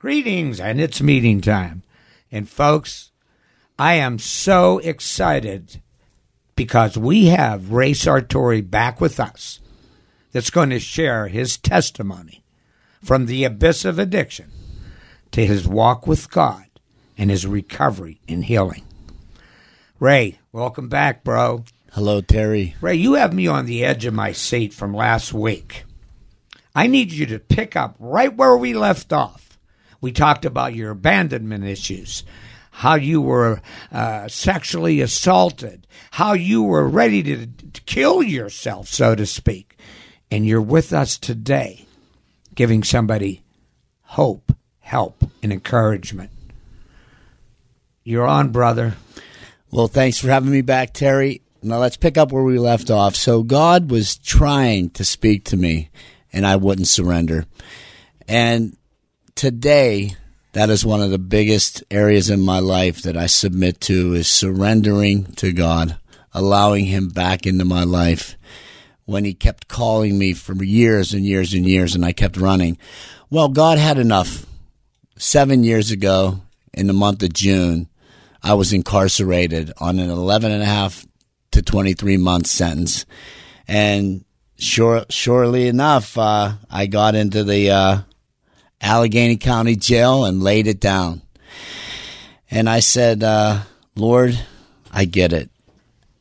Greetings, and it's meeting time. And folks, I am so excited because we have Ray Sartori back with us that's going to share his testimony from the abyss of addiction to his walk with God and his recovery and healing. Ray, welcome back, bro. Hello, Terry. Ray, you have me on the edge of my seat from last week. I need you to pick up right where we left off. We talked about your abandonment issues, how you were uh, sexually assaulted, how you were ready to, to kill yourself, so to speak. And you're with us today, giving somebody hope, help, and encouragement. You're on, brother. Well, thanks for having me back, Terry. Now let's pick up where we left off. So God was trying to speak to me, and I wouldn't surrender. And today, that is one of the biggest areas in my life that I submit to is surrendering to God, allowing Him back into my life. When He kept calling me for years and years and years, and I kept running. Well, God had enough. Seven years ago, in the month of June, I was incarcerated on an 11 and a half to 23 month sentence. And sure, surely enough, uh, I got into the uh, Allegheny County Jail and laid it down. And I said, uh, Lord, I get it.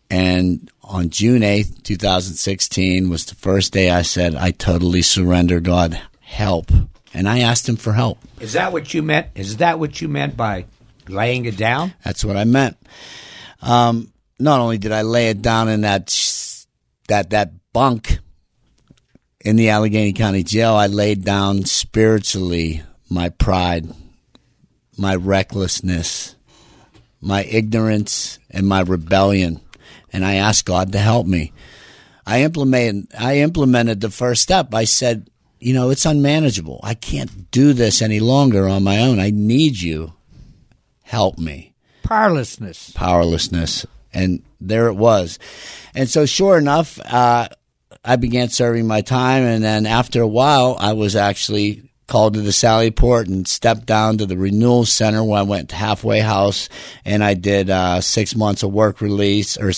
And on June 8th, 2016 was the first day I said, I totally surrender, God, help. And I asked him for help. Is that what you meant? Is that what you meant by laying it down? That's what I meant. Um, not only did I lay it down in that that that bunk in the Allegheny County Jail, I laid down spiritually my pride, my recklessness, my ignorance, and my rebellion, and I asked God to help me. I implemented I implemented the first step. I said, you know, it's unmanageable. I can't do this any longer on my own. I need you. Help me. Powerlessness. Powerlessness and there it was. And so, sure enough, uh, I began serving my time, and then after a while, I was actually called to the Sally Port and stepped down to the Renewal Center where I went to halfway house and I did uh, six months of work release or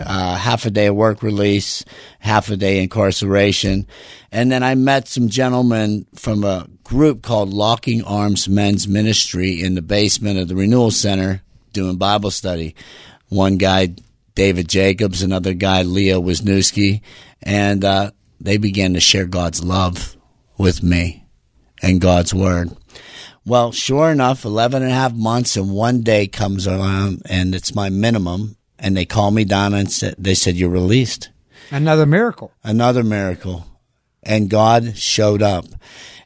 uh, half a day of work release, half a day incarceration. And then I met some gentlemen from a group called Locking Arms Men's Ministry in the basement of the Renewal Center doing Bible study one guy, David Jacobs, another guy, Leo Wisniewski, and uh, they began to share God's love with me and God's word. Well, sure enough, 11 and a half months and one day comes around and it's my minimum. And they call me down and said, they said, you're released. Another miracle. Another miracle. And God showed up.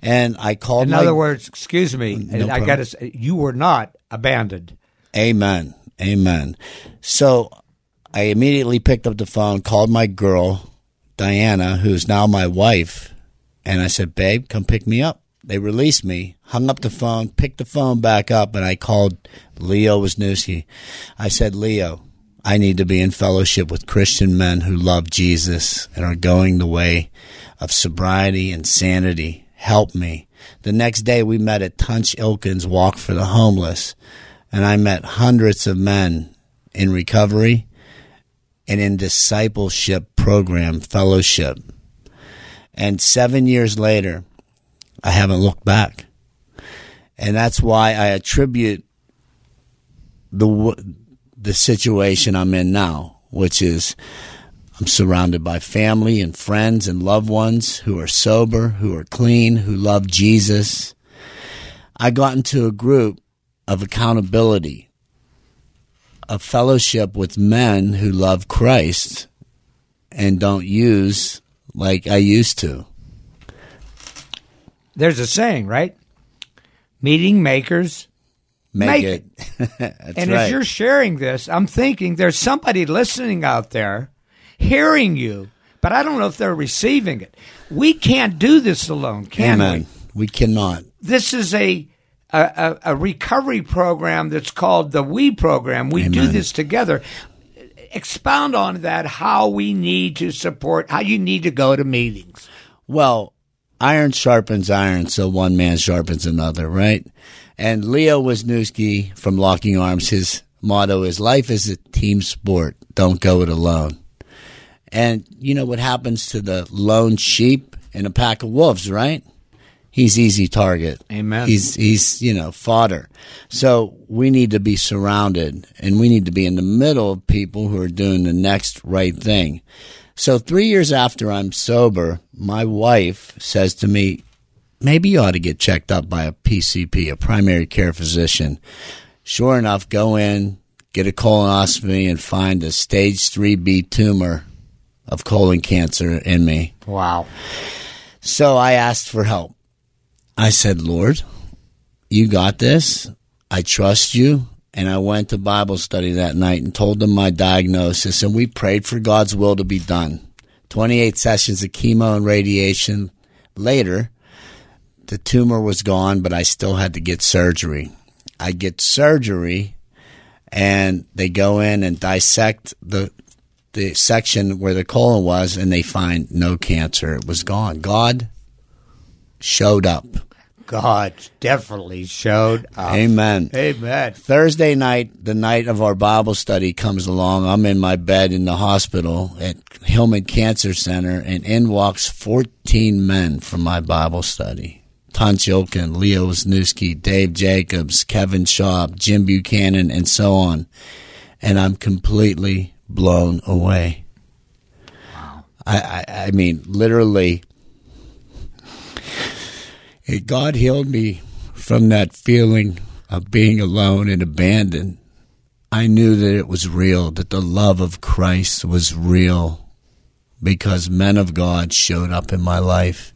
And I called In my, other words, excuse me, No I got to say, you were not abandoned. Amen. Amen. So I immediately picked up the phone, called my girl, Diana, who's now my wife, and I said, Babe, come pick me up. They released me, hung up the phone, picked the phone back up, and I called Leo Wisniewski. I said, Leo, I need to be in fellowship with Christian men who love Jesus and are going the way of sobriety and sanity. Help me. The next day we met at Tunch Ilkin's Walk for the Homeless and I met hundreds of men in recovery and in discipleship program fellowship. And seven years later, I haven't looked back. And that's why I attribute the the situation I'm in now, which is I'm surrounded by family and friends and loved ones who are sober, who are clean, who love Jesus. I got into a group of accountability, a fellowship with men who love Christ and don't use like I used to. There's a saying, right? Meeting makers. Make, Make it. That's and right. as you're sharing this, I'm thinking there's somebody listening out there hearing you, but I don't know if they're receiving it. We can't do this alone, can Amen. we? We cannot. This is a a, a a recovery program that's called the We program. We do this together. Expound on that. How we need to support. How you need to go to meetings. Well, iron sharpens iron, so one man sharpens another, right? And Leo Wisniewski from Locking Arms, his motto is life is a team sport. Don't go it alone. And you know what happens to the lone sheep in a pack of wolves, right? He's easy target. Amen. He's he's you know fodder. So we need to be surrounded, and we need to be in the middle of people who are doing the next right thing. So three years after I'm sober, my wife says to me, "Maybe you ought to get checked up by a PCP, a primary care physician." Sure enough, go in, get a colonoscopy, and find a stage three B tumor of colon cancer in me. Wow. So I asked for help. I said, Lord, you got this. I trust you. And I went to Bible study that night and told them my diagnosis, and we prayed for God's will to be done. 28 sessions of chemo and radiation. Later, the tumor was gone, but I still had to get surgery. I get surgery, and they go in and dissect the the section where the colon was, and they find no cancer. It was gone. God showed up. God definitely showed up. Amen. Amen. Thursday night, the night of our Bible study comes along. I'm in my bed in the hospital at Hillman Cancer Center, and in walks 14 men from my Bible study. Tunch Ilkin, Leo Wisniewski, Dave Jacobs, Kevin Shaw, Jim Buchanan, and so on. And I'm completely blown away. Wow. I, I, I mean, literally, God healed me from that feeling of being alone and abandoned. I knew that it was real, that the love of Christ was real because men of God showed up in my life.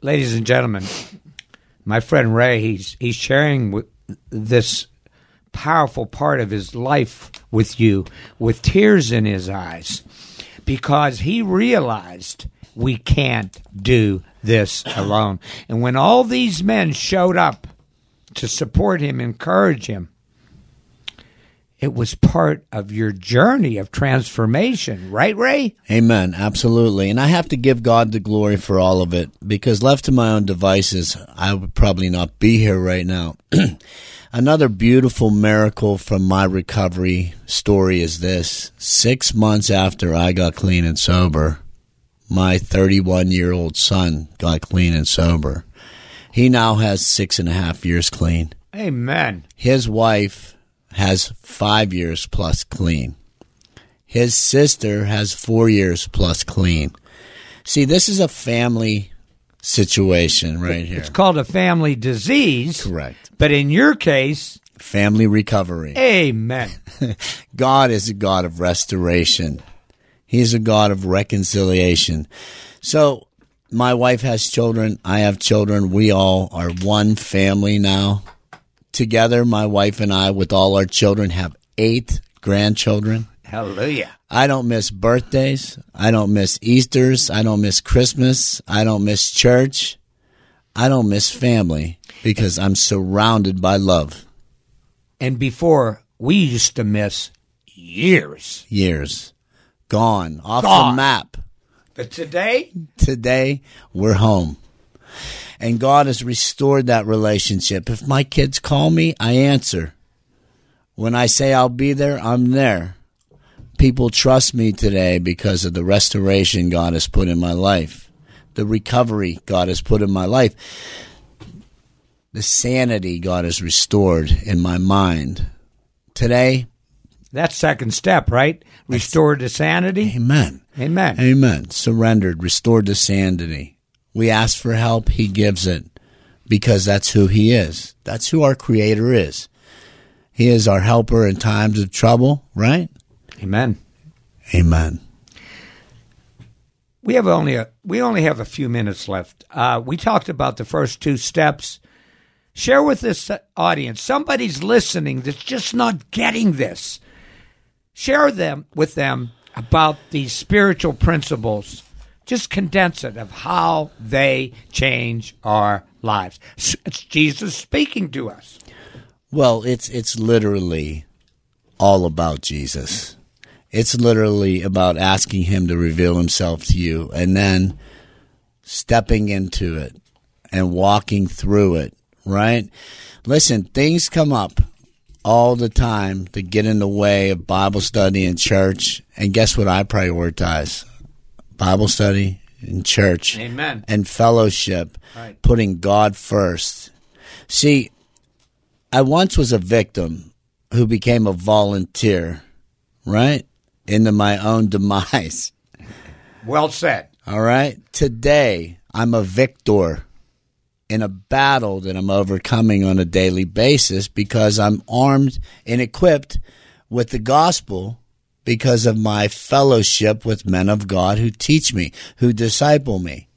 Ladies and gentlemen, my friend Ray, he's he's sharing this powerful part of his life with you with tears in his eyes because he realized we can't do this alone. And when all these men showed up to support him, encourage him, it was part of your journey of transformation, right, Ray? Amen. Absolutely. And I have to give God the glory for all of it because left to my own devices, I would probably not be here right now. Another beautiful miracle from my recovery story is this. Six months after I got clean and sober, my 31 year old son got clean and sober. He now has six and a half years clean. Amen. His wife has five years plus clean. His sister has four years plus clean. See, this is a family situation right here. It's called a family disease. Correct. But in your case, Family recovery. amen. God is a God of restoration. He's a God of reconciliation. So, my wife has children. I have children. We all are one family now. Together, my wife and I, with all our children, have eight grandchildren. Hallelujah. I don't miss birthdays. I don't miss Easters. I don't miss Christmas. I don't miss church. I don't miss family because I'm surrounded by love. And before, we used to miss years. Years gone off the map. But today, Today, we're home. And God has restored that relationship. If my kids call me, I answer. When I say I'll be there, I'm there. People trust me today because of the restoration God has put in my life, the recovery God has put in my life, the sanity God has restored in my mind. Today, that's second step, right? Restored to sanity. amen. Amen. Amen. Surrendered, restored to sanity. We ask for help, He gives it because that's who He is. That's who our Creator is. He is our helper in times of trouble, right? Amen. Amen. We have only a we only have a few minutes left. Uh, we talked about the first two steps. Share with this audience. Somebody's listening that's just not getting this. Share them with them about these spiritual principles. Just condense it of how they change our lives. It's Jesus speaking to us. Well, it's it's literally all about Jesus. It's literally about asking him to reveal himself to you and then stepping into it and walking through it, right? Listen, things come up all the time to get in the way of Bible study and church. And guess what I prioritize? Bible study and church. Amen. And fellowship, right. putting God first. See, I once was a victim who became a volunteer, right? Into my own demise. Well said. All right. Today, I'm a victor in a battle that I'm overcoming on a daily basis because I'm armed and equipped with the gospel because of my fellowship with men of God who teach me, who disciple me.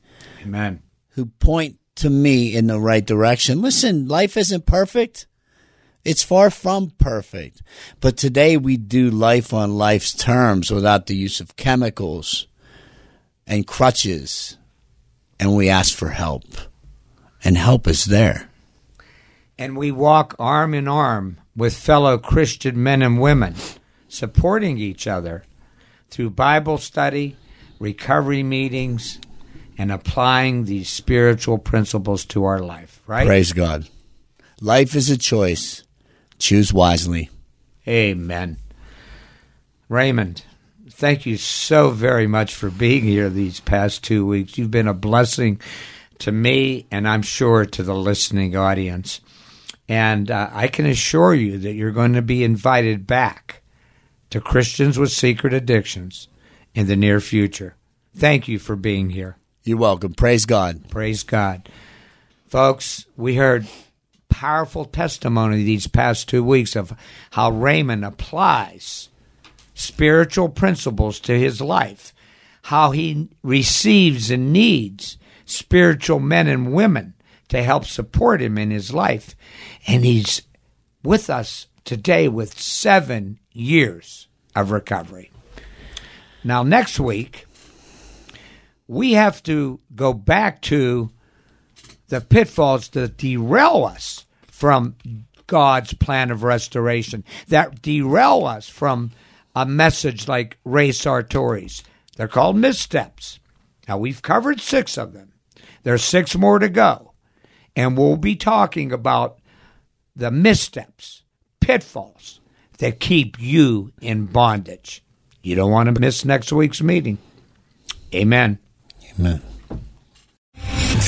Amen. Who point to me in the right direction. Listen, life isn't perfect. It's far from perfect. But today we do life on life's terms without the use of chemicals and crutches. And we ask for help. And help us there. And we walk arm in arm with fellow Christian men and women, supporting each other through Bible study, recovery meetings, and applying these spiritual principles to our life, right? Praise God. Life is a choice. Choose wisely. Amen. Raymond, thank you so very much for being here these past two weeks. You've been a blessing to me and I'm sure to the listening audience. And uh, I can assure you that you're going to be invited back to Christians with Secret Addictions in the near future. Thank you for being here. You're welcome. Praise God. Praise God. Folks, we heard powerful testimony these past two weeks of how Raymond applies spiritual principles to his life, how he receives and needs spiritual men and women to help support him in his life. And he's with us today with seven years of recovery. Now, next week, we have to go back to the pitfalls that derail us from God's plan of restoration, that derail us from a message like Ray Sartori's. They're called missteps. Now, we've covered six of them. There's six more to go. And we'll be talking about the missteps, pitfalls that keep you in bondage. You don't want to miss next week's meeting. Amen. Amen.